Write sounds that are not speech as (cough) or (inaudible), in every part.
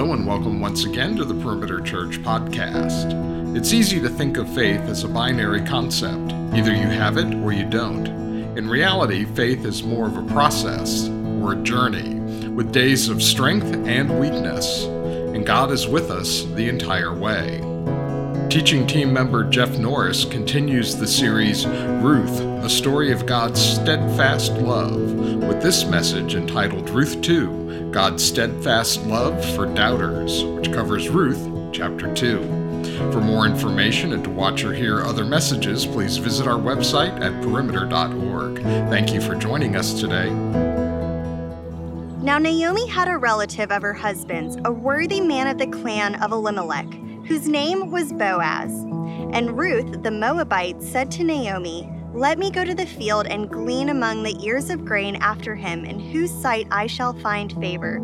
Hello, and welcome once again to the Perimeter Church podcast. It's easy to think of faith as a binary concept either you have it or you don't. In reality, faith is more of a process or a journey with days of strength and weakness, and God is with us the entire way. Teaching team member Jeff Norris continues the series Ruth, a story of God's steadfast love, with this message entitled Ruth 2 God's steadfast love for doubters, which covers Ruth chapter 2. For more information and to watch or hear other messages, please visit our website at perimeter.org. Thank you for joining us today. Now, Naomi had a relative of her husband's, a worthy man of the clan of Elimelech, whose name was Boaz. And Ruth the Moabite said to Naomi, let me go to the field and glean among the ears of grain after him, in whose sight I shall find favor.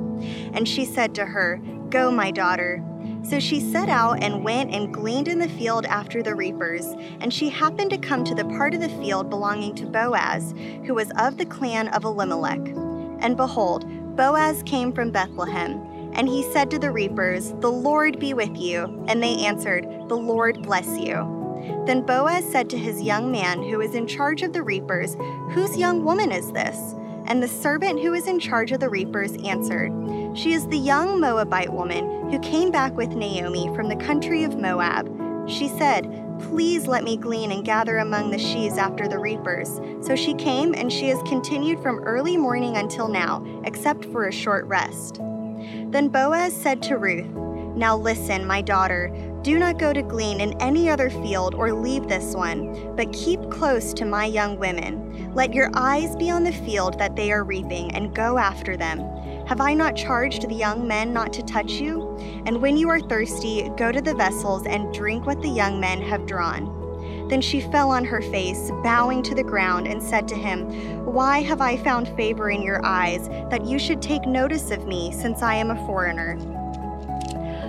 And she said to her, Go, my daughter. So she set out and went and gleaned in the field after the reapers. And she happened to come to the part of the field belonging to Boaz, who was of the clan of Elimelech. And behold, Boaz came from Bethlehem. And he said to the reapers, The Lord be with you. And they answered, The Lord bless you. Then Boaz said to his young man who was in charge of the reapers, Whose young woman is this? And the servant who was in charge of the reapers answered, She is the young Moabite woman who came back with Naomi from the country of Moab. She said, Please let me glean and gather among the sheaves after the reapers. So she came, and she has continued from early morning until now, except for a short rest. Then Boaz said to Ruth, Now listen, my daughter. Do not go to glean in any other field or leave this one, but keep close to my young women. Let your eyes be on the field that they are reaping, and go after them. Have I not charged the young men not to touch you? And when you are thirsty, go to the vessels and drink what the young men have drawn. Then she fell on her face, bowing to the ground, and said to him, Why have I found favor in your eyes, that you should take notice of me, since I am a foreigner?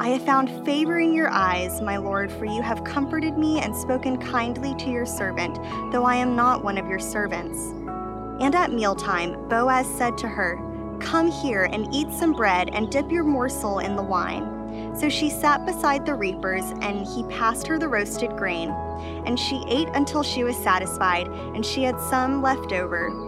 I have found favor in your eyes, my Lord, for you have comforted me and spoken kindly to your servant, though I am not one of your servants. And at mealtime, Boaz said to her, Come here and eat some bread and dip your morsel in the wine. So she sat beside the reapers, and he passed her the roasted grain. And she ate until she was satisfied, and she had some left over.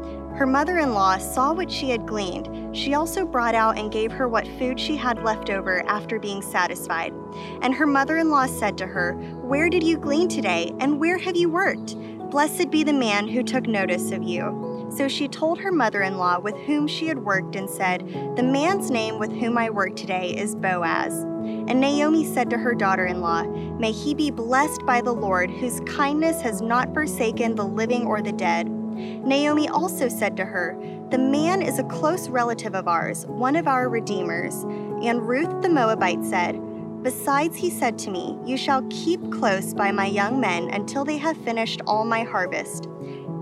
Her mother in law saw what she had gleaned. She also brought out and gave her what food she had left over after being satisfied. And her mother in law said to her, Where did you glean today, and where have you worked? Blessed be the man who took notice of you. So she told her mother in law with whom she had worked and said, The man's name with whom I work today is Boaz. And Naomi said to her daughter in law, May he be blessed by the Lord, whose kindness has not forsaken the living or the dead. Naomi also said to her, The man is a close relative of ours, one of our redeemers. And Ruth the Moabite said, Besides, he said to me, You shall keep close by my young men until they have finished all my harvest.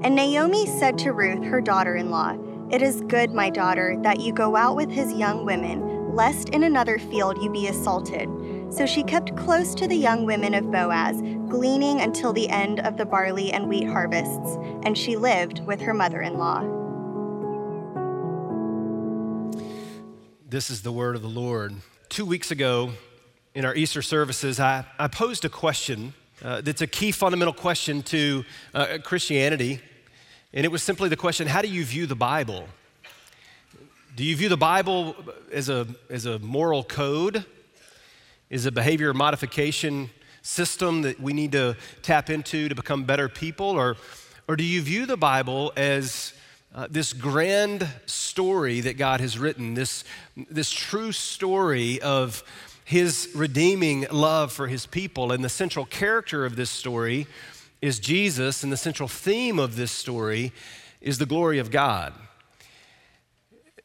And Naomi said to Ruth, her daughter in law, It is good, my daughter, that you go out with his young women, lest in another field you be assaulted. So she kept close to the young women of Boaz, gleaning until the end of the barley and wheat harvests, and she lived with her mother in law. This is the word of the Lord. Two weeks ago, in our Easter services, I, I posed a question uh, that's a key fundamental question to uh, Christianity. And it was simply the question how do you view the Bible? Do you view the Bible as a, as a moral code? Is a behavior modification system that we need to tap into to become better people? Or, or do you view the Bible as uh, this grand story that God has written, this, this true story of his redeeming love for his people. And the central character of this story is Jesus, and the central theme of this story is the glory of God.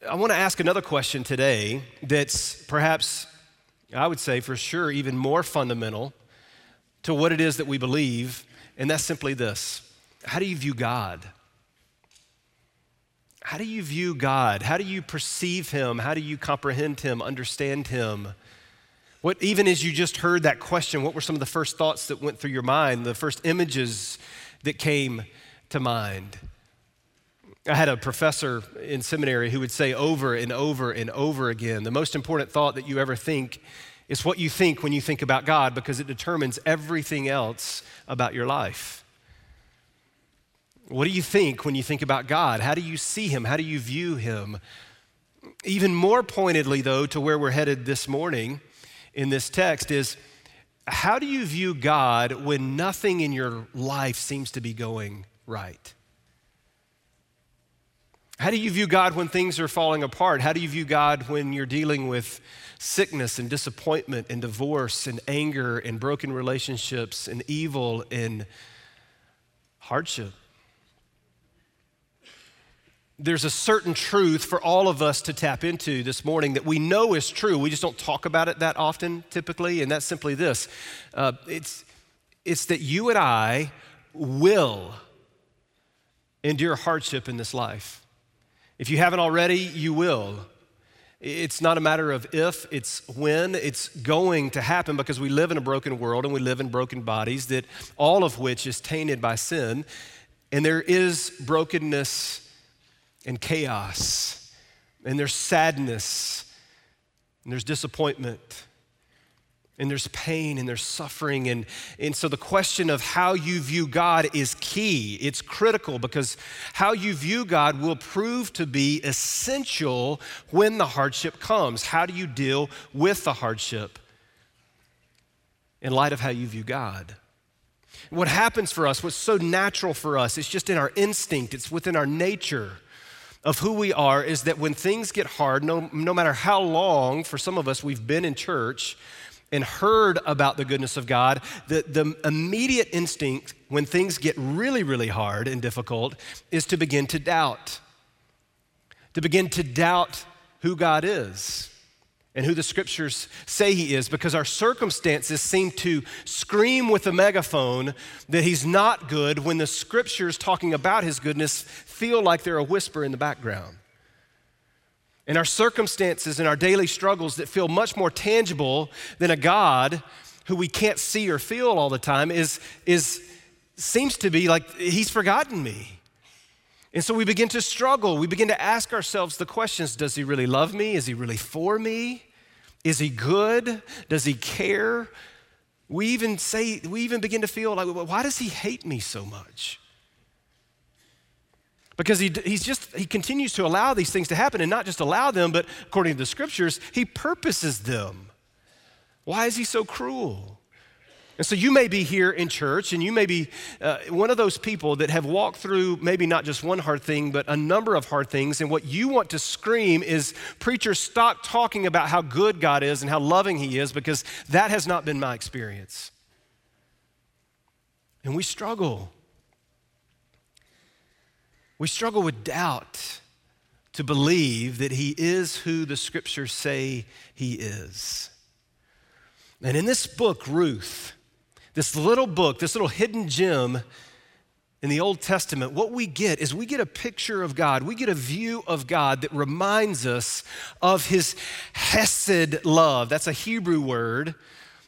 I want to ask another question today that's perhaps, I would say for sure, even more fundamental to what it is that we believe, and that's simply this How do you view God? How do you view God? How do you perceive Him? How do you comprehend Him, understand Him? What, even as you just heard that question, what were some of the first thoughts that went through your mind, the first images that came to mind? I had a professor in seminary who would say over and over and over again the most important thought that you ever think is what you think when you think about God because it determines everything else about your life. What do you think when you think about God? How do you see Him? How do you view Him? Even more pointedly, though, to where we're headed this morning, in this text is how do you view God when nothing in your life seems to be going right? How do you view God when things are falling apart? How do you view God when you're dealing with sickness and disappointment and divorce and anger and broken relationships and evil and hardship? there's a certain truth for all of us to tap into this morning that we know is true. We just don't talk about it that often typically, and that's simply this uh, it's, it's that you and I will endure hardship in this life. If you haven't already, you will. It's not a matter of if, it's when. It's going to happen because we live in a broken world and we live in broken bodies, that all of which is tainted by sin. And there is brokenness and chaos, and there's sadness, and there's disappointment, and there's pain, and there's suffering. And, and so the question of how you view God is key. It's critical because how you view God will prove to be essential when the hardship comes. How do you deal with the hardship in light of how you view God? What happens for us, what's so natural for us, it's just in our instinct, it's within our nature of who we are is that when things get hard, no, no matter how long, for some of us, we've been in church and heard about the goodness of God, the, the immediate instinct when things get really, really hard and difficult is to begin to doubt. To begin to doubt who God is and who the scriptures say he is because our circumstances seem to scream with a megaphone that he's not good when the scriptures talking about his goodness feel like they're a whisper in the background. And our circumstances and our daily struggles that feel much more tangible than a God who we can't see or feel all the time is, is seems to be like he's forgotten me. And so we begin to struggle. We begin to ask ourselves the questions Does he really love me? Is he really for me? Is he good? Does he care? We even say, we even begin to feel like, why does he hate me so much? Because he, he's just, he continues to allow these things to happen and not just allow them, but according to the scriptures, he purposes them. Why is he so cruel? And so you may be here in church and you may be uh, one of those people that have walked through maybe not just one hard thing, but a number of hard things. And what you want to scream is, preacher, stop talking about how good God is and how loving He is, because that has not been my experience. And we struggle. We struggle with doubt to believe that He is who the scriptures say He is. And in this book, Ruth, this little book, this little hidden gem in the Old Testament, what we get is we get a picture of God. We get a view of God that reminds us of his hesed love. That's a Hebrew word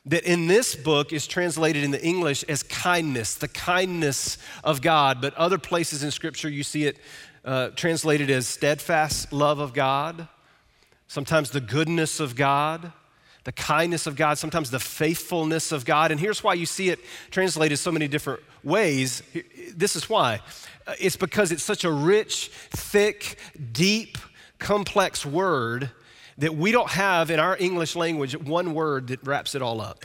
that in this book is translated in the English as kindness, the kindness of God. But other places in Scripture, you see it uh, translated as steadfast love of God, sometimes the goodness of God the kindness of God, sometimes the faithfulness of God. And here's why you see it translated so many different ways. This is why it's because it's such a rich, thick, deep, complex word that we don't have in our English language one word that wraps it all up.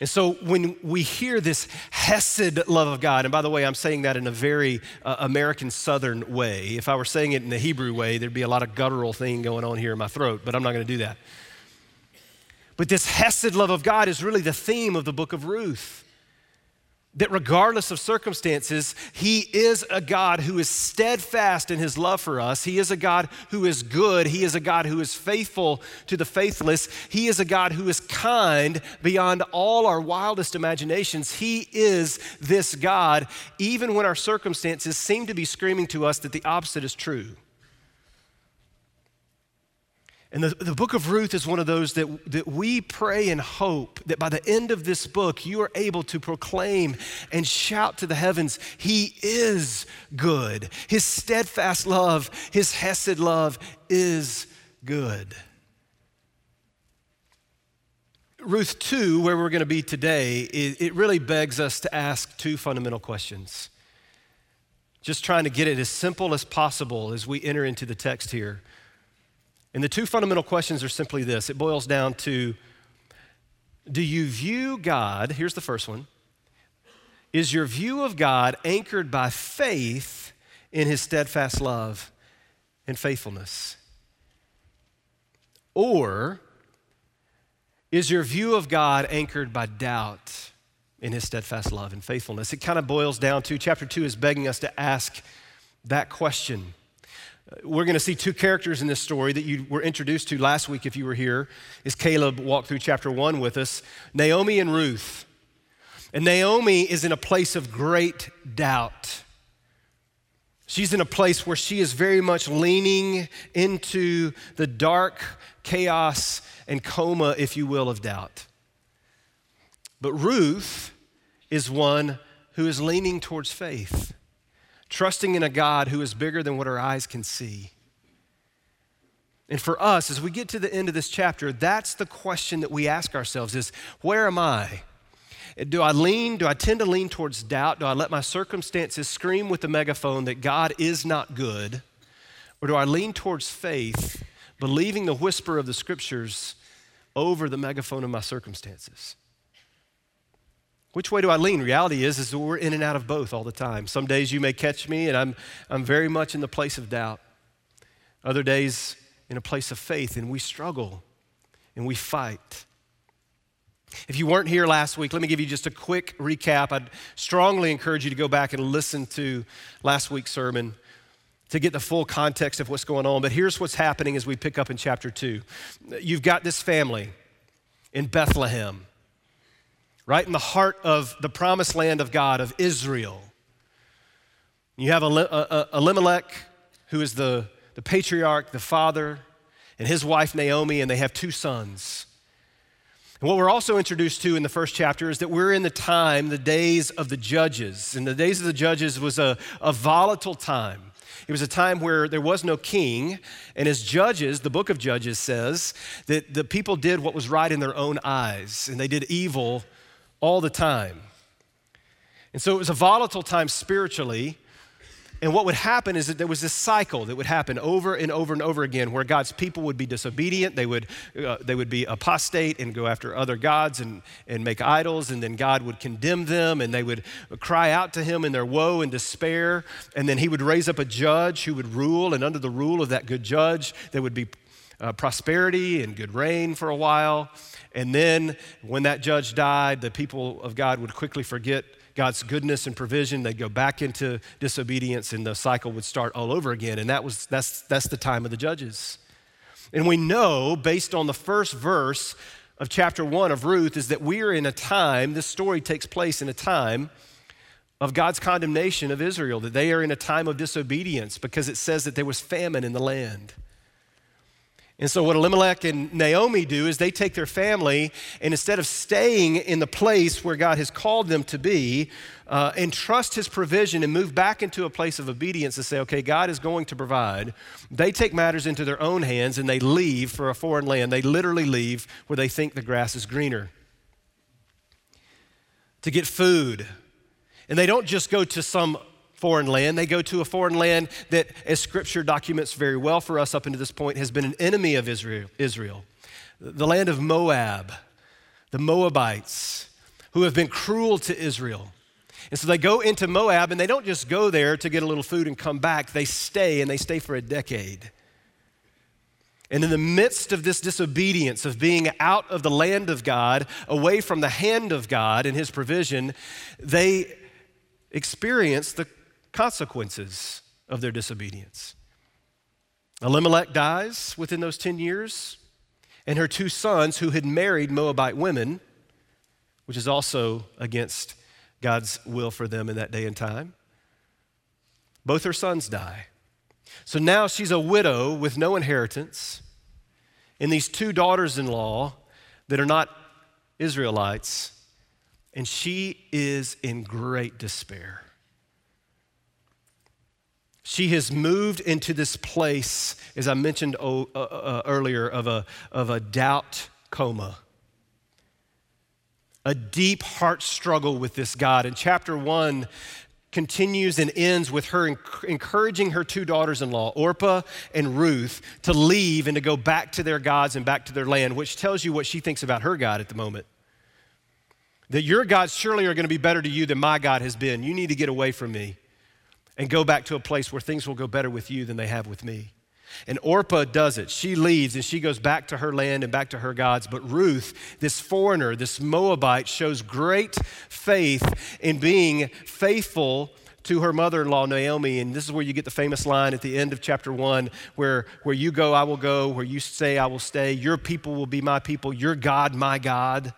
And so when we hear this Hesed love of God, and by the way, I'm saying that in a very uh, American Southern way. If I were saying it in the Hebrew way, there'd be a lot of guttural thing going on here in my throat, but I'm not going to do that. But this Hesed love of God is really the theme of the book of Ruth that regardless of circumstances, He is a God who is steadfast in His love for us. He is a God who is good. He is a God who is faithful to the faithless. He is a God who is kind beyond all our wildest imaginations. He is this God, even when our circumstances seem to be screaming to us that the opposite is true. And the, the book of Ruth is one of those that, that we pray and hope that by the end of this book, you are able to proclaim and shout to the heavens, He is good. His steadfast love, His Hesed love is good. Ruth 2, where we're going to be today, it, it really begs us to ask two fundamental questions. Just trying to get it as simple as possible as we enter into the text here. And the two fundamental questions are simply this it boils down to do you view God? Here's the first one. Is your view of God anchored by faith in his steadfast love and faithfulness? Or is your view of God anchored by doubt in his steadfast love and faithfulness? It kind of boils down to chapter 2 is begging us to ask that question. We're going to see two characters in this story that you were introduced to last week if you were here, as Caleb walked through chapter one with us Naomi and Ruth. And Naomi is in a place of great doubt. She's in a place where she is very much leaning into the dark chaos and coma, if you will, of doubt. But Ruth is one who is leaning towards faith trusting in a God who is bigger than what our eyes can see. And for us, as we get to the end of this chapter, that's the question that we ask ourselves is where am I? Do I lean, do I tend to lean towards doubt? Do I let my circumstances scream with the megaphone that God is not good? Or do I lean towards faith, believing the whisper of the scriptures over the megaphone of my circumstances? Which way do I lean? Reality is, is that we're in and out of both all the time. Some days you may catch me and I'm, I'm very much in the place of doubt. Other days in a place of faith and we struggle and we fight. If you weren't here last week, let me give you just a quick recap. I'd strongly encourage you to go back and listen to last week's sermon to get the full context of what's going on. But here's what's happening as we pick up in chapter 2. You've got this family in Bethlehem right in the heart of the promised land of God, of Israel. You have uh, uh, Elimelech, who is the, the patriarch, the father, and his wife Naomi, and they have two sons. And what we're also introduced to in the first chapter is that we're in the time, the days of the judges. And the days of the judges was a, a volatile time. It was a time where there was no king, and as judges, the book of Judges says that the people did what was right in their own eyes, and they did evil all the time. And so it was a volatile time spiritually. And what would happen is that there was this cycle that would happen over and over and over again where God's people would be disobedient, they would, uh, they would be apostate and go after other gods and, and make idols, and then God would condemn them and they would cry out to Him in their woe and despair. And then He would raise up a judge who would rule, and under the rule of that good judge, there would be uh, prosperity and good rain for a while. And then when that judge died, the people of God would quickly forget God's goodness and provision. They'd go back into disobedience and the cycle would start all over again. And that was, that's, that's the time of the judges. And we know, based on the first verse of chapter one of Ruth, is that we are in a time, this story takes place in a time of God's condemnation of Israel, that they are in a time of disobedience because it says that there was famine in the land. And so, what Elimelech and Naomi do is they take their family and instead of staying in the place where God has called them to be uh, and trust His provision and move back into a place of obedience and say, okay, God is going to provide, they take matters into their own hands and they leave for a foreign land. They literally leave where they think the grass is greener to get food. And they don't just go to some foreign land. They go to a foreign land that, as scripture documents very well for us up until this point, has been an enemy of Israel, Israel. The land of Moab, the Moabites. who have been cruel to Israel. And so they go into Moab and they don't just go there to get a little food and come back, they stay and they stay for a decade. And in the midst of this disobedience, of being out of the land of God, away from the hand of God and His provision, they experience the consequences of their disobedience. Elimelech dies within those 10 years, and her two sons, who had married Moabite women, which is also against God's will for them in that day and time, both her sons die. So now she's a widow with no inheritance, and these two daughters in law that are not Israelites, and she is in great despair. She has moved into this place, as I mentioned uh, uh, earlier, of a, of a doubt coma. A deep heart struggle with this God. And chapter one continues and ends with her encouraging her two daughters in law, Orpah and Ruth, to leave and to go back to their gods and back to their land, which tells you what she thinks about her God at the moment. That your gods surely are going to be better to you than my God has been. You need to get away from me and go back to a place where things will go better with you than they have with me. And Orpah does it. She leaves and she goes back to her land and back to her gods. But Ruth, this foreigner, this Moabite, shows great faith in being faithful to her mother in law, Naomi. And this is where you get the famous line at the end of chapter one where, where you go, I will go. Where you stay, I will stay. Your people will be my people. Your God, my God.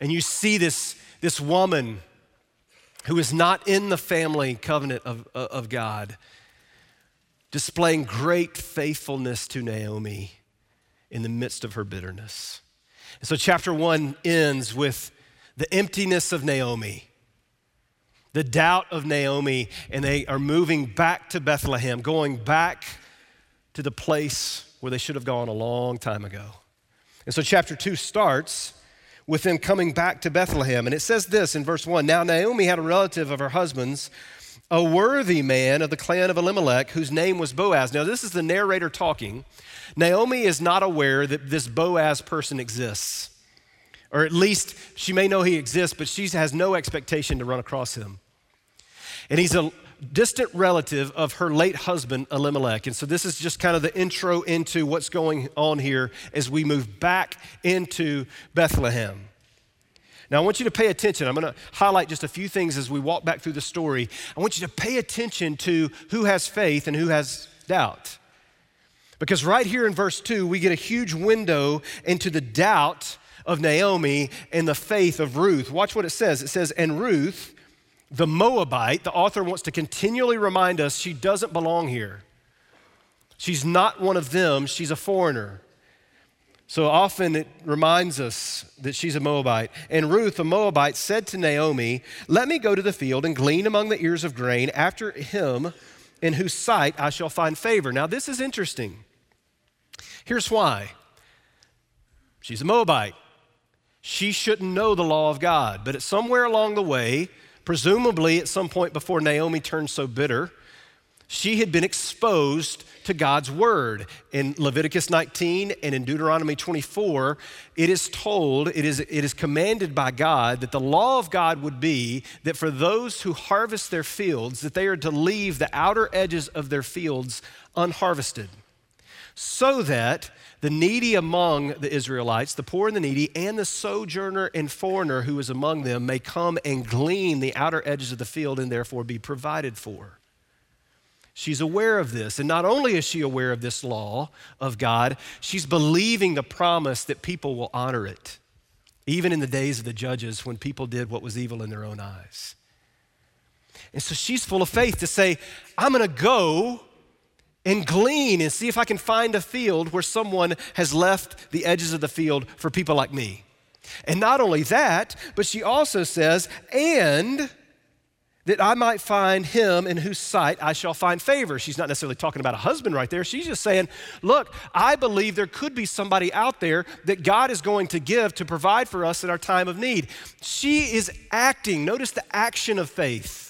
And you see this, this woman who is not in the family covenant of, of God, displaying great faithfulness to Naomi in the midst of her bitterness. And so, chapter one ends with the emptiness of Naomi, the doubt of Naomi, and they are moving back to Bethlehem, going back to the place where they should have gone a long time ago. And so, chapter two starts with them coming back to Bethlehem. And it says this in verse 1 Now Naomi had a relative of her husband's, a worthy man of the clan of Elimelech, whose name was Boaz. Now, this is the narrator talking. Naomi is not aware that this Boaz person exists. Or at least she may know he exists, but she has no expectation to run across him. And he's a distant relative of her late husband, Elimelech. And so this is just kind of the intro into what's going on here as we move back into Bethlehem. Now, I want you to pay attention. I'm going to highlight just a few things as we walk back through the story. I want you to pay attention to who has faith and who has doubt. Because right here in verse 2, we get a huge window into the doubt of Naomi and the faith of Ruth. Watch what it says. It says, And Ruth, the Moabite, the author wants to continually remind us she doesn't belong here. She's not one of them, she's a foreigner. So often it reminds us that she's a Moabite. And Ruth, a Moabite, said to Naomi, Let me go to the field and glean among the ears of grain after him in whose sight I shall find favor. Now, this is interesting. Here's why she's a Moabite. She shouldn't know the law of God, but at somewhere along the way, Presumably, at some point before Naomi turned so bitter, she had been exposed to God's word. In Leviticus 19 and in Deuteronomy 24, it is told, it is, it is commanded by God that the law of God would be that for those who harvest their fields, that they are to leave the outer edges of their fields unharvested, so that the needy among the Israelites, the poor and the needy, and the sojourner and foreigner who is among them may come and glean the outer edges of the field and therefore be provided for. She's aware of this. And not only is she aware of this law of God, she's believing the promise that people will honor it, even in the days of the judges when people did what was evil in their own eyes. And so she's full of faith to say, I'm going to go and glean and see if I can find a field where someone has left the edges of the field for people like me. And not only that, but she also says, and that I might find him in whose sight I shall find favor. She's not necessarily talking about a husband right there. She's just saying, look, I believe there could be somebody out there that God is going to give to provide for us in our time of need. She is acting. Notice the action of faith.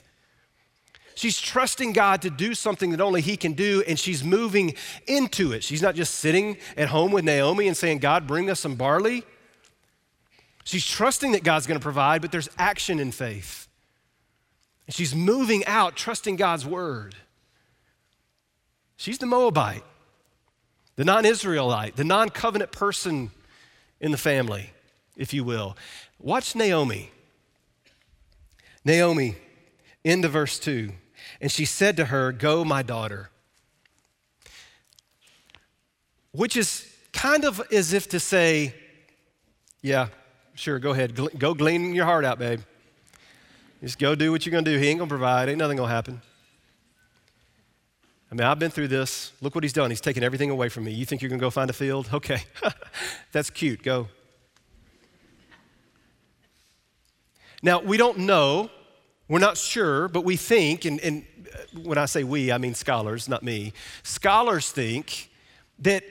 She's trusting God to do something that only He can do, and she's moving into it. She's not just sitting at home with Naomi and saying, God, bring us some barley. She's trusting that God's going to provide, but there's action in faith. And she's moving out, trusting God's word. She's the Moabite, the non Israelite, the non covenant person in the family, if you will. Watch Naomi. Naomi, into verse 2. And she said to her, Go, my daughter. Which is kind of as if to say, Yeah, sure, go ahead. Go glean your heart out, babe. Just go do what you're going to do. He ain't going to provide. Ain't nothing going to happen. I mean, I've been through this. Look what he's done. He's taken everything away from me. You think you're going to go find a field? Okay. (laughs) That's cute. Go. Now, we don't know. We're not sure, but we think, and, and uh, when I say we, I mean scholars, not me. Scholars think that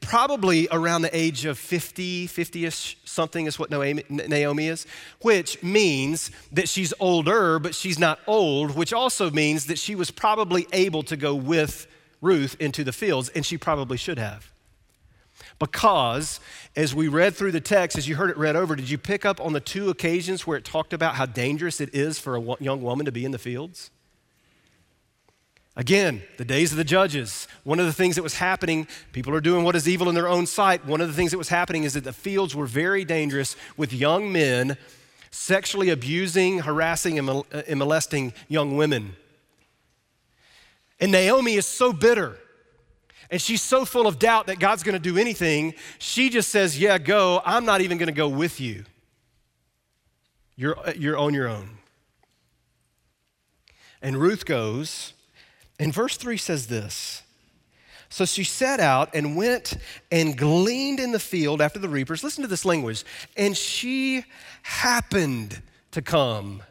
probably around the age of 50, 50 ish something is what Naomi is, which means that she's older, but she's not old, which also means that she was probably able to go with Ruth into the fields, and she probably should have. Because as we read through the text, as you heard it read over, did you pick up on the two occasions where it talked about how dangerous it is for a young woman to be in the fields? Again, the days of the judges. One of the things that was happening, people are doing what is evil in their own sight. One of the things that was happening is that the fields were very dangerous with young men sexually abusing, harassing, and uh, molesting young women. And Naomi is so bitter and she's so full of doubt that God's going to do anything. She just says, Yeah, go. I'm not even going to go with you. You're, you're on your own. And Ruth goes and verse 3 says this So she set out and went and gleaned in the field after the reapers. Listen to this language. And she happened to come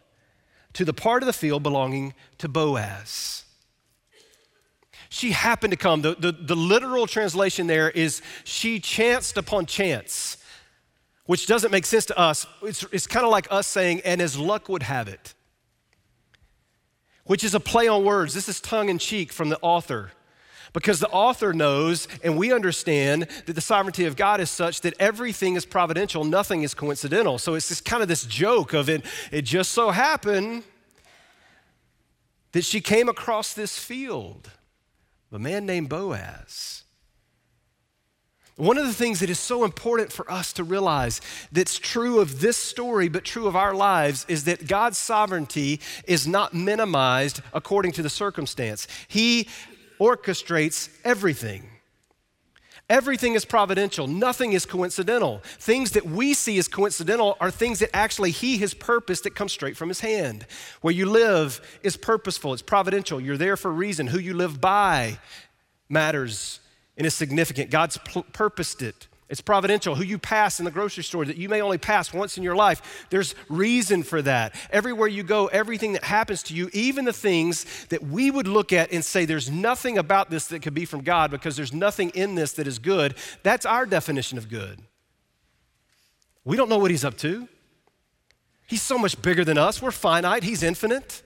to the part of the field belonging to Boaz. She happened to come. The, the, the literal translation there is she chanced upon chance, which doesn't make sense to us. It's, it's kind of like us saying, and as luck would have it which is a play on words. This is tongue in cheek from the author. Because the author knows and we understand that the sovereignty of God is such that everything is providential, nothing is coincidental. So it's just kind of this joke of it, it just so happened that she came across this field, a man named Boaz. One of the things that is so important for us to realize that's true of this story, but true of our lives, is that God's sovereignty is not minimized according to the circumstance. He orchestrates everything. Everything is providential. Nothing is coincidental. Things that we see as coincidental are things that actually He has purposed that come straight from His hand. Where you live is purposeful, it's providential. You're there for a reason. Who you live by matters and is significant. God's pl- purposed it. It's providential. Who you pass in the grocery store that you may only pass once in your life, there's reason for that. Everywhere you go, everything that happens to you, even the things that we would look at and say, there's nothing about this that could be from God because there's nothing in this that is good, that's our definition of good. We don't know what He's up to. He's so much bigger than us. We're finite, He's infinite.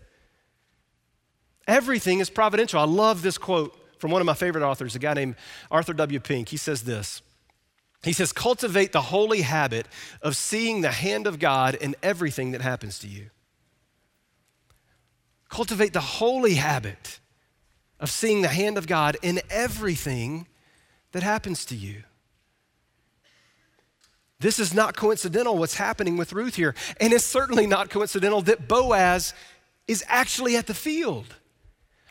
Everything is providential. I love this quote from one of my favorite authors, a guy named Arthur W. Pink. He says this He says, Cultivate the holy habit of seeing the hand of God in everything that happens to you. Cultivate the holy habit of seeing the hand of God in everything that happens to you. This is not coincidental what's happening with Ruth here. And it's certainly not coincidental that Boaz is actually at the field.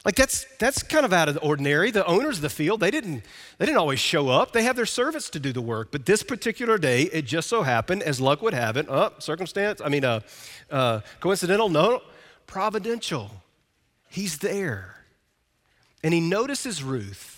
Like that's that's kind of out of the ordinary. The owners of the field, they didn't they didn't always show up. They have their servants to do the work. But this particular day, it just so happened, as luck would have it, uh, circumstance, I mean, uh, uh, coincidental, no, providential. He's there. And he notices Ruth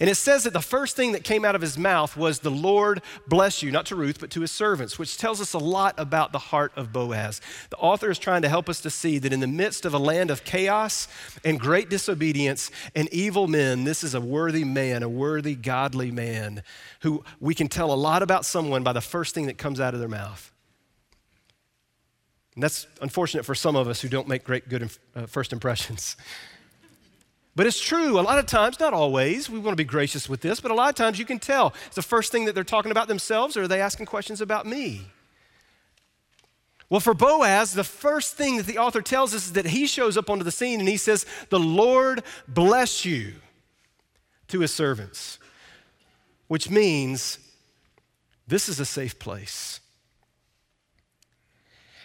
and it says that the first thing that came out of his mouth was, The Lord bless you, not to Ruth, but to his servants, which tells us a lot about the heart of Boaz. The author is trying to help us to see that in the midst of a land of chaos and great disobedience and evil men, this is a worthy man, a worthy, godly man, who we can tell a lot about someone by the first thing that comes out of their mouth. And that's unfortunate for some of us who don't make great, good uh, first impressions. (laughs) But it's true. A lot of times, not always, we want to be gracious with this, but a lot of times you can tell. It's the first thing that they're talking about themselves, or are they asking questions about me? Well, for Boaz, the first thing that the author tells us is that he shows up onto the scene and he says, The Lord bless you to his servants, which means this is a safe place.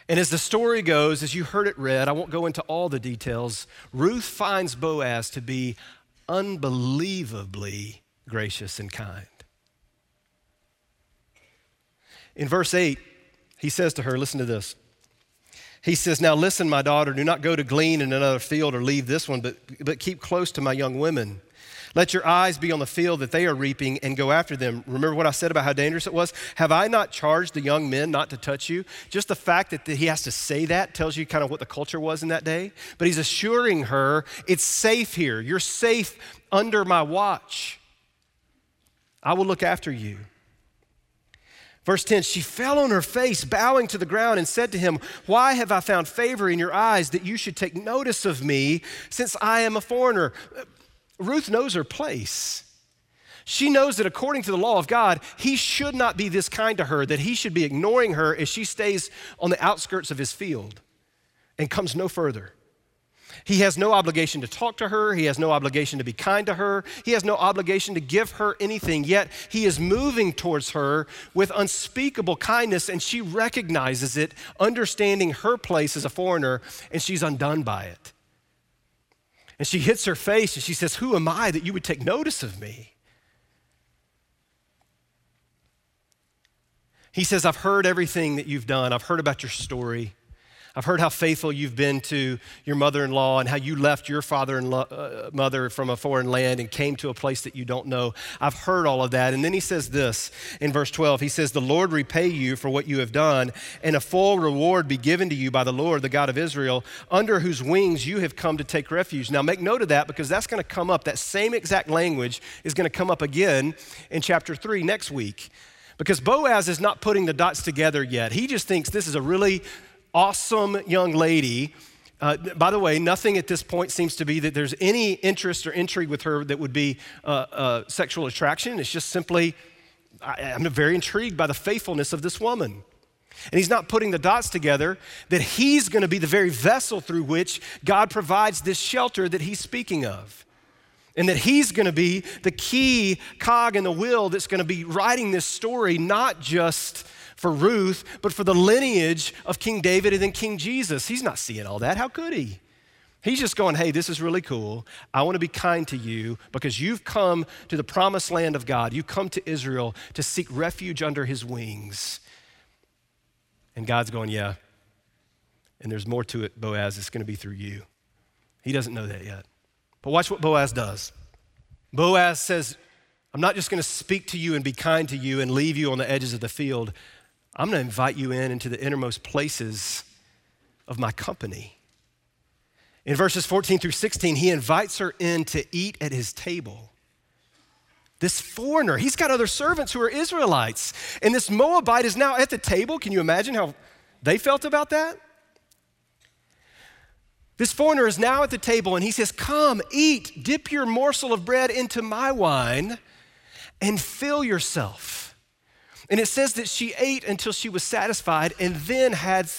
And as the story goes, as you heard it read, I won't go into all the details, Ruth finds Boaz to be unbelievably gracious and kind. In verse 8, he says to her, Listen to this. He says, Now listen, my daughter, do not go to glean in another field or leave this one, but, but keep close to my young women. Let your eyes be on the field that they are reaping and go after them. Remember what I said about how dangerous it was? Have I not charged the young men not to touch you? Just the fact that he has to say that tells you kind of what the culture was in that day. But he's assuring her, it's safe here. You're safe under my watch. I will look after you. Verse 10 She fell on her face, bowing to the ground, and said to him, Why have I found favor in your eyes that you should take notice of me, since I am a foreigner? Ruth knows her place. She knows that according to the law of God, he should not be this kind to her, that he should be ignoring her as she stays on the outskirts of his field and comes no further. He has no obligation to talk to her. He has no obligation to be kind to her. He has no obligation to give her anything. Yet he is moving towards her with unspeakable kindness, and she recognizes it, understanding her place as a foreigner, and she's undone by it. And she hits her face and she says, Who am I that you would take notice of me? He says, I've heard everything that you've done, I've heard about your story. I've heard how faithful you've been to your mother in law and how you left your father and uh, mother from a foreign land and came to a place that you don't know. I've heard all of that. And then he says this in verse 12 He says, The Lord repay you for what you have done, and a full reward be given to you by the Lord, the God of Israel, under whose wings you have come to take refuge. Now, make note of that because that's going to come up. That same exact language is going to come up again in chapter 3 next week. Because Boaz is not putting the dots together yet. He just thinks this is a really awesome young lady. Uh, by the way, nothing at this point seems to be that there's any interest or intrigue with her that would be uh, uh, sexual attraction. It's just simply, I, I'm very intrigued by the faithfulness of this woman. And he's not putting the dots together that he's going to be the very vessel through which God provides this shelter that he's speaking of. And that he's going to be the key cog in the wheel that's going to be writing this story, not just for Ruth, but for the lineage of King David and then King Jesus. He's not seeing all that. How could he? He's just going, hey, this is really cool. I want to be kind to you because you've come to the promised land of God. You come to Israel to seek refuge under his wings. And God's going, yeah. And there's more to it, Boaz. It's going to be through you. He doesn't know that yet. But watch what Boaz does. Boaz says, I'm not just going to speak to you and be kind to you and leave you on the edges of the field. I'm going to invite you in into the innermost places of my company. In verses 14 through 16, he invites her in to eat at his table. This foreigner, he's got other servants who are Israelites, and this Moabite is now at the table. Can you imagine how they felt about that? This foreigner is now at the table and he says, Come, eat, dip your morsel of bread into my wine, and fill yourself. And it says that she ate until she was satisfied and then had,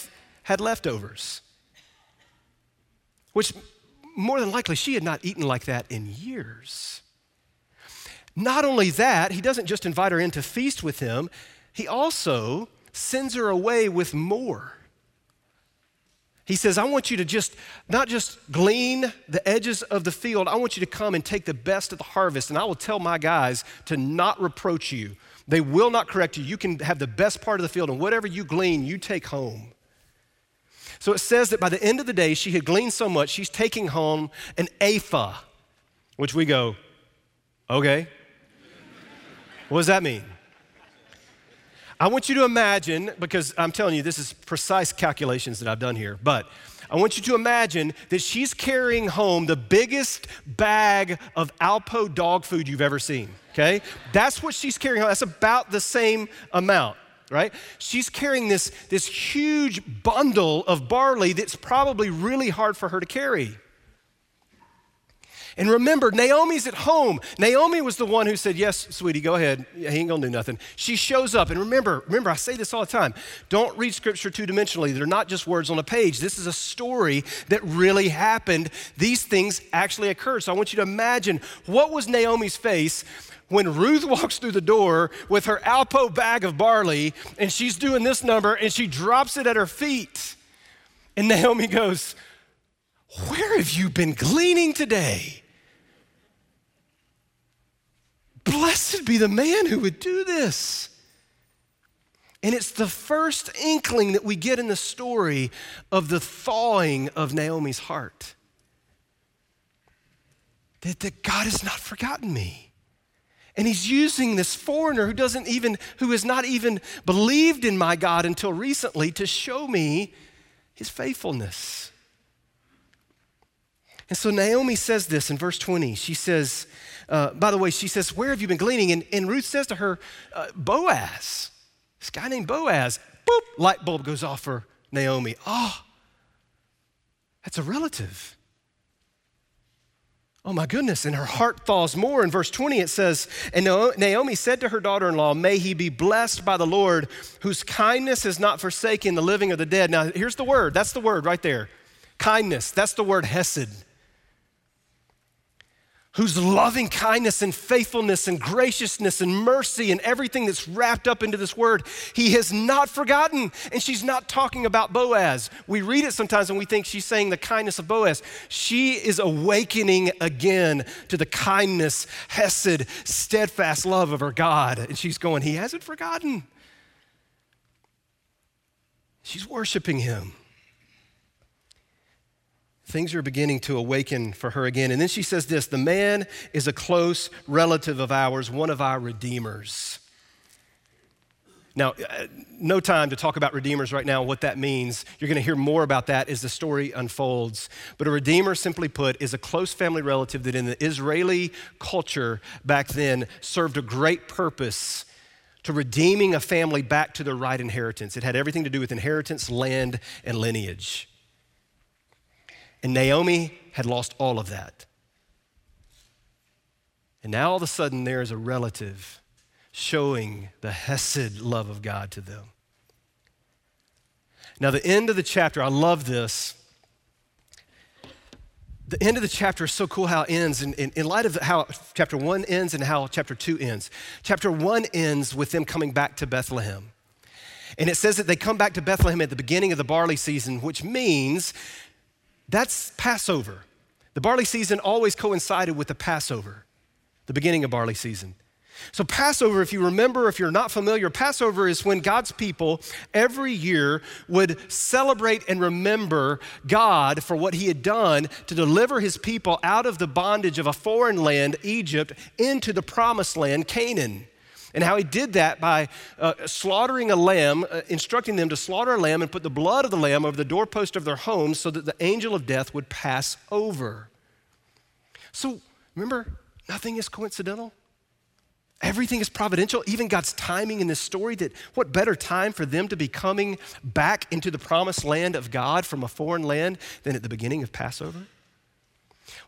had leftovers, which more than likely she had not eaten like that in years. Not only that, he doesn't just invite her in to feast with him, he also sends her away with more. He says, I want you to just not just glean the edges of the field, I want you to come and take the best of the harvest. And I will tell my guys to not reproach you they will not correct you. You can have the best part of the field, and whatever you glean, you take home. So it says that by the end of the day, she had gleaned so much, she's taking home an ephah, which we go, okay. what does that mean? I want you to imagine, because I'm telling you, this is precise calculations that I've done here, but I want you to imagine that she's carrying home the biggest bag of Alpo dog food you've ever seen okay? That's what she's carrying. That's about the same amount, right? She's carrying this, this huge bundle of barley that's probably really hard for her to carry. And remember, Naomi's at home. Naomi was the one who said, Yes, sweetie, go ahead. He ain't gonna do nothing. She shows up. And remember, remember, I say this all the time. Don't read scripture two dimensionally. They're not just words on a page. This is a story that really happened. These things actually occurred. So I want you to imagine what was Naomi's face when Ruth (laughs) walks through the door with her Alpo bag of barley and she's doing this number and she drops it at her feet. And Naomi goes, Where have you been gleaning today? Blessed be the man who would do this. And it's the first inkling that we get in the story of the thawing of Naomi's heart. That, that God has not forgotten me. And he's using this foreigner who doesn't even, who has not even believed in my God until recently to show me his faithfulness. And so Naomi says this in verse 20. She says, uh, by the way, she says, Where have you been gleaning? And, and Ruth says to her, uh, Boaz, this guy named Boaz. Boop, light bulb goes off for Naomi. Oh, that's a relative. Oh my goodness. And her heart thaws more. In verse 20, it says, And Naomi said to her daughter in law, May he be blessed by the Lord, whose kindness has not forsaken the living or the dead. Now, here's the word. That's the word right there. Kindness. That's the word hesed whose loving kindness and faithfulness and graciousness and mercy and everything that's wrapped up into this word, he has not forgotten. And she's not talking about Boaz. We read it sometimes and we think she's saying the kindness of Boaz. She is awakening again to the kindness, hesed, steadfast love of her God. And she's going, He hasn't forgotten. She's worshiping him things are beginning to awaken for her again. And then she says this the man is a close relative of ours, one of our redeemers. Now, uh, no time to talk about redeemers right now, what that means. You're going to hear more about that as the story unfolds. But a redeemer, simply put, is a close family relative that in the Israeli culture back then served a great purpose to redeeming a family back to their right inheritance. It had everything to do with inheritance, land, and lineage. And Naomi had lost all of that. And now all of a sudden, there is a relative showing the Hesed love of God to them. Now, the end of the chapter, I love this. The end of the chapter is so cool how it ends, in, in, in light of how chapter one ends and how chapter two ends. Chapter one ends with them coming back to Bethlehem. And it says that they come back to Bethlehem at the beginning of the barley season, which means that's Passover. The barley season always coincided with the Passover, the beginning of barley season. So, Passover, if you remember, if you're not familiar, Passover is when God's people every year would celebrate and remember God for what He had done to deliver His people out of the bondage of a foreign land, Egypt, into the promised land, Canaan and how he did that by uh, slaughtering a lamb, uh, instructing them to slaughter a lamb and put the blood of the lamb over the doorpost of their homes so that the angel of death would pass over. So remember, nothing is coincidental. Everything is providential, even God's timing in this story. That what better time for them to be coming back into the promised land of God from a foreign land than at the beginning of Passover?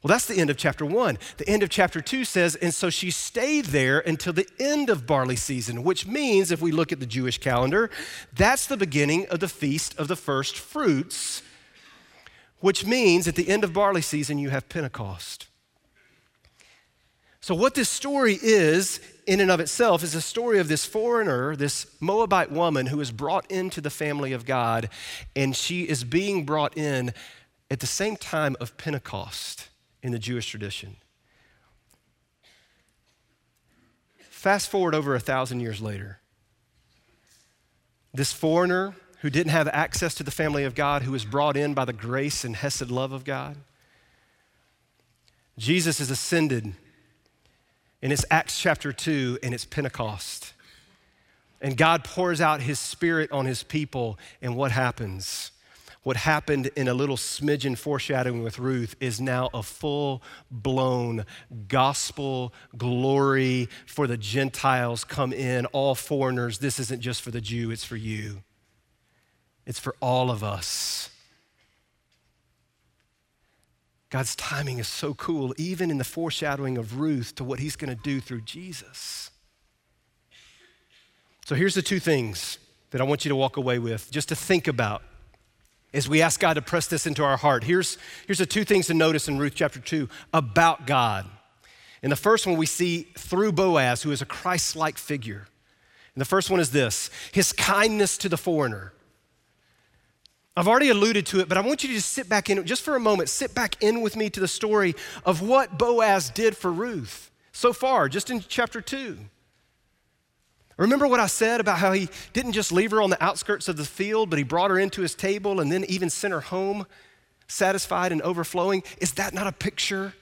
Well, that's the end of chapter one. The end of chapter two says, and so she stayed there until the end of barley season, which means, if we look at the Jewish calendar, that's the beginning of the feast of the first fruits, which means at the end of barley season, you have Pentecost. So, what this story is, in and of itself, is a story of this foreigner, this Moabite woman who is brought into the family of God, and she is being brought in at the same time of Pentecost in the Jewish tradition. Fast forward over a thousand years later. This foreigner who didn't have access to the family of God, who was brought in by the grace and Hesed love of God, Jesus is ascended, and it's Acts chapter 2, and it's Pentecost. And God pours out his spirit on his people, and what happens? What happened in a little smidgen foreshadowing with Ruth is now a full blown gospel glory for the Gentiles come in, all foreigners. This isn't just for the Jew, it's for you, it's for all of us. God's timing is so cool, even in the foreshadowing of Ruth to what he's going to do through Jesus. So here's the two things that I want you to walk away with, just to think about as we ask God to press this into our heart. Here's, here's the two things to notice in Ruth chapter 2 about God. In the first one we see through Boaz, who is a Christ like figure. And the first one is this his kindness to the foreigner. I've already alluded to it, but I want you to just sit back in, just for a moment, sit back in with me to the story of what Boaz did for Ruth so far, just in chapter 2. Remember what I said about how he didn't just leave her on the outskirts of the field, but he brought her into his table and then even sent her home satisfied and overflowing? Is that not a picture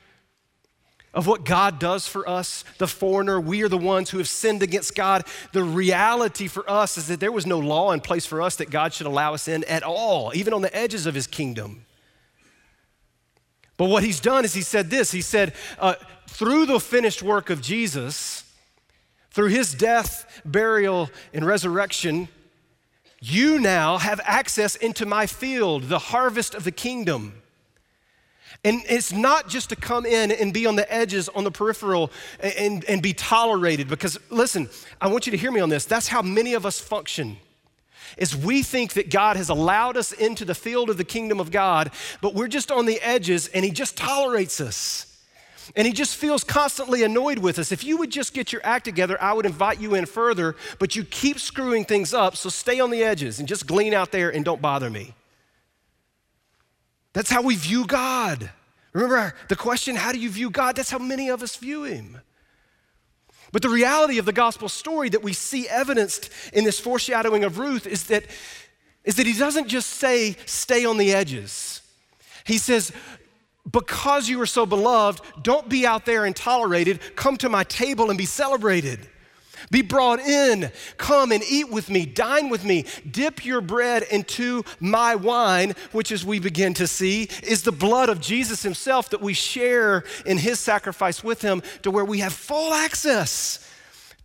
of what God does for us, the foreigner. We are the ones who have sinned against God. The reality for us is that there was no law in place for us that God should allow us in at all, even on the edges of his kingdom. But what he's done is he said this He said, uh, through the finished work of Jesus, through his death, burial, and resurrection, you now have access into my field, the harvest of the kingdom. And it's not just to come in and be on the edges, on the peripheral, and, and be tolerated. Because listen, I want you to hear me on this. That's how many of us function. Is we think that God has allowed us into the field of the kingdom of God, but we're just on the edges and He just tolerates us. And he just feels constantly annoyed with us. If you would just get your act together, I would invite you in further, but you keep screwing things up, so stay on the edges and just glean out there and don't bother me. That's how we view God. Remember the question, how do you view God? That's how many of us view Him. But the reality of the gospel story that we see evidenced in this foreshadowing of Ruth is that, is that He doesn't just say, stay on the edges. He says, because you are so beloved, don't be out there and tolerated. Come to my table and be celebrated. Be brought in. Come and eat with me, dine with me. Dip your bread into my wine, which, as we begin to see, is the blood of Jesus himself that we share in his sacrifice with him to where we have full access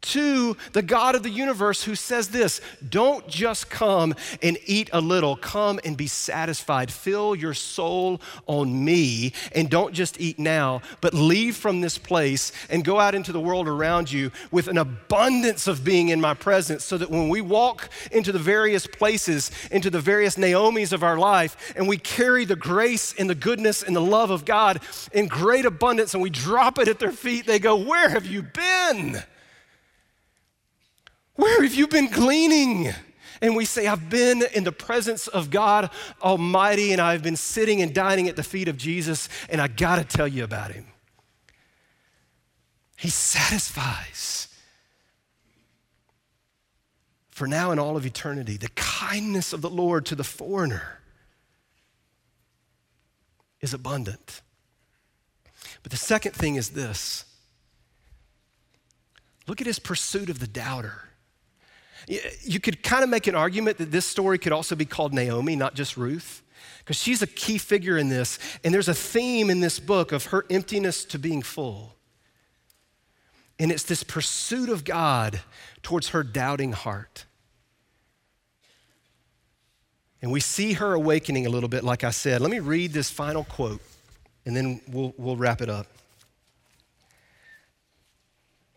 to the God of the universe who says this Don't just come and eat a little, come and be satisfied. Fill your soul on me, and don't just eat now, but leave from this place and go out into the world around you with an abundance of being in my presence, so that when we walk into the various places, into the various Naomi's of our life, and we carry the grace and the goodness and the love of God in great abundance, and we drop it at their feet, they go, Where have you been? Where have you been gleaning? And we say, I've been in the presence of God Almighty, and I've been sitting and dining at the feet of Jesus, and I gotta tell you about him. He satisfies. For now and all of eternity, the kindness of the Lord to the foreigner is abundant. But the second thing is this look at his pursuit of the doubter. You could kind of make an argument that this story could also be called Naomi, not just Ruth, because she's a key figure in this. And there's a theme in this book of her emptiness to being full. And it's this pursuit of God towards her doubting heart. And we see her awakening a little bit, like I said. Let me read this final quote, and then we'll, we'll wrap it up.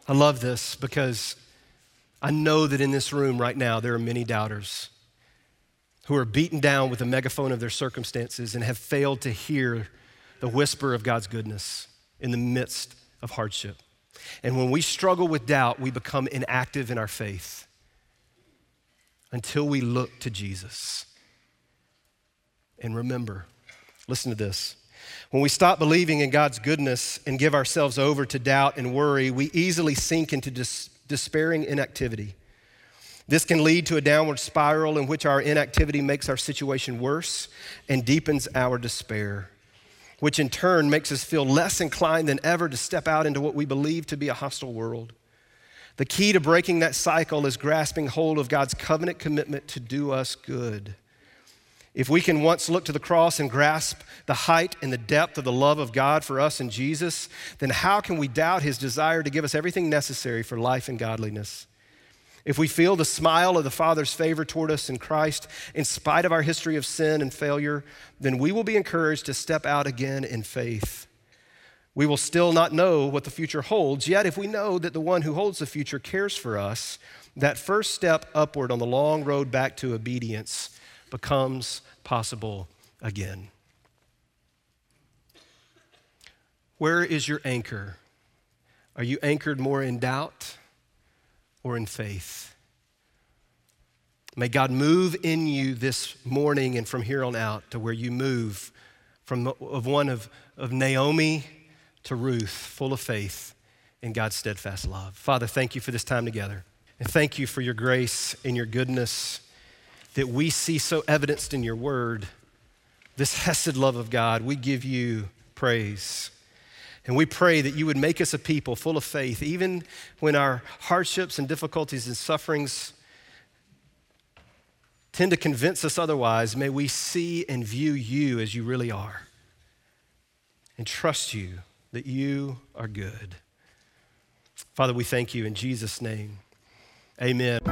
I love this because I know that in this room right now, there are many doubters who are beaten down with the megaphone of their circumstances and have failed to hear the whisper of God's goodness in the midst of hardship. And when we struggle with doubt, we become inactive in our faith until we look to Jesus. And remember, listen to this. When we stop believing in God's goodness and give ourselves over to doubt and worry, we easily sink into dis- despairing inactivity. This can lead to a downward spiral in which our inactivity makes our situation worse and deepens our despair, which in turn makes us feel less inclined than ever to step out into what we believe to be a hostile world. The key to breaking that cycle is grasping hold of God's covenant commitment to do us good. If we can once look to the cross and grasp the height and the depth of the love of God for us in Jesus, then how can we doubt his desire to give us everything necessary for life and godliness? If we feel the smile of the Father's favor toward us in Christ, in spite of our history of sin and failure, then we will be encouraged to step out again in faith. We will still not know what the future holds, yet, if we know that the one who holds the future cares for us, that first step upward on the long road back to obedience becomes possible again. Where is your anchor? Are you anchored more in doubt or in faith? May God move in you this morning and from here on out to where you move from of one of, of Naomi to Ruth, full of faith in God's steadfast love. Father, thank you for this time together. And thank you for your grace and your goodness that we see so evidenced in your word. This hesed love of God, we give you praise. And we pray that you would make us a people full of faith, even when our hardships and difficulties and sufferings tend to convince us otherwise. May we see and view you as you really are and trust you that you are good. Father, we thank you in Jesus' name. Amen.